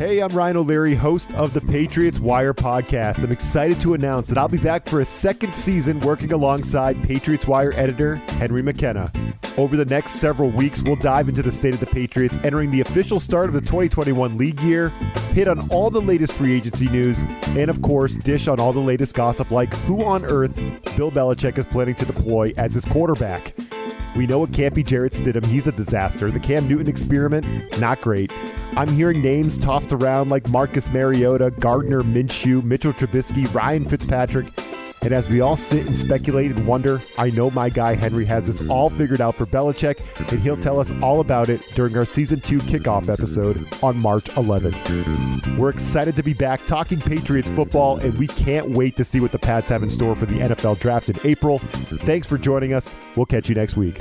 Hey, I'm Ryan O'Leary, host of the Patriots Wire podcast. I'm excited to announce that I'll be back for a second season working alongside Patriots Wire editor Henry McKenna. Over the next several weeks, we'll dive into the state of the Patriots entering the official start of the 2021 league year, hit on all the latest free agency news, and of course, dish on all the latest gossip like who on earth Bill Belichick is planning to deploy as his quarterback. We know it can't be Jarrett Stidham. He's a disaster. The Cam Newton experiment, not great. I'm hearing names tossed around like Marcus Mariota, Gardner Minshew, Mitchell Trubisky, Ryan Fitzpatrick. And as we all sit and speculate and wonder, I know my guy Henry has this all figured out for Belichick, and he'll tell us all about it during our season two kickoff episode on March 11th. We're excited to be back talking Patriots football, and we can't wait to see what the Pats have in store for the NFL draft in April. Thanks for joining us. We'll catch you next week.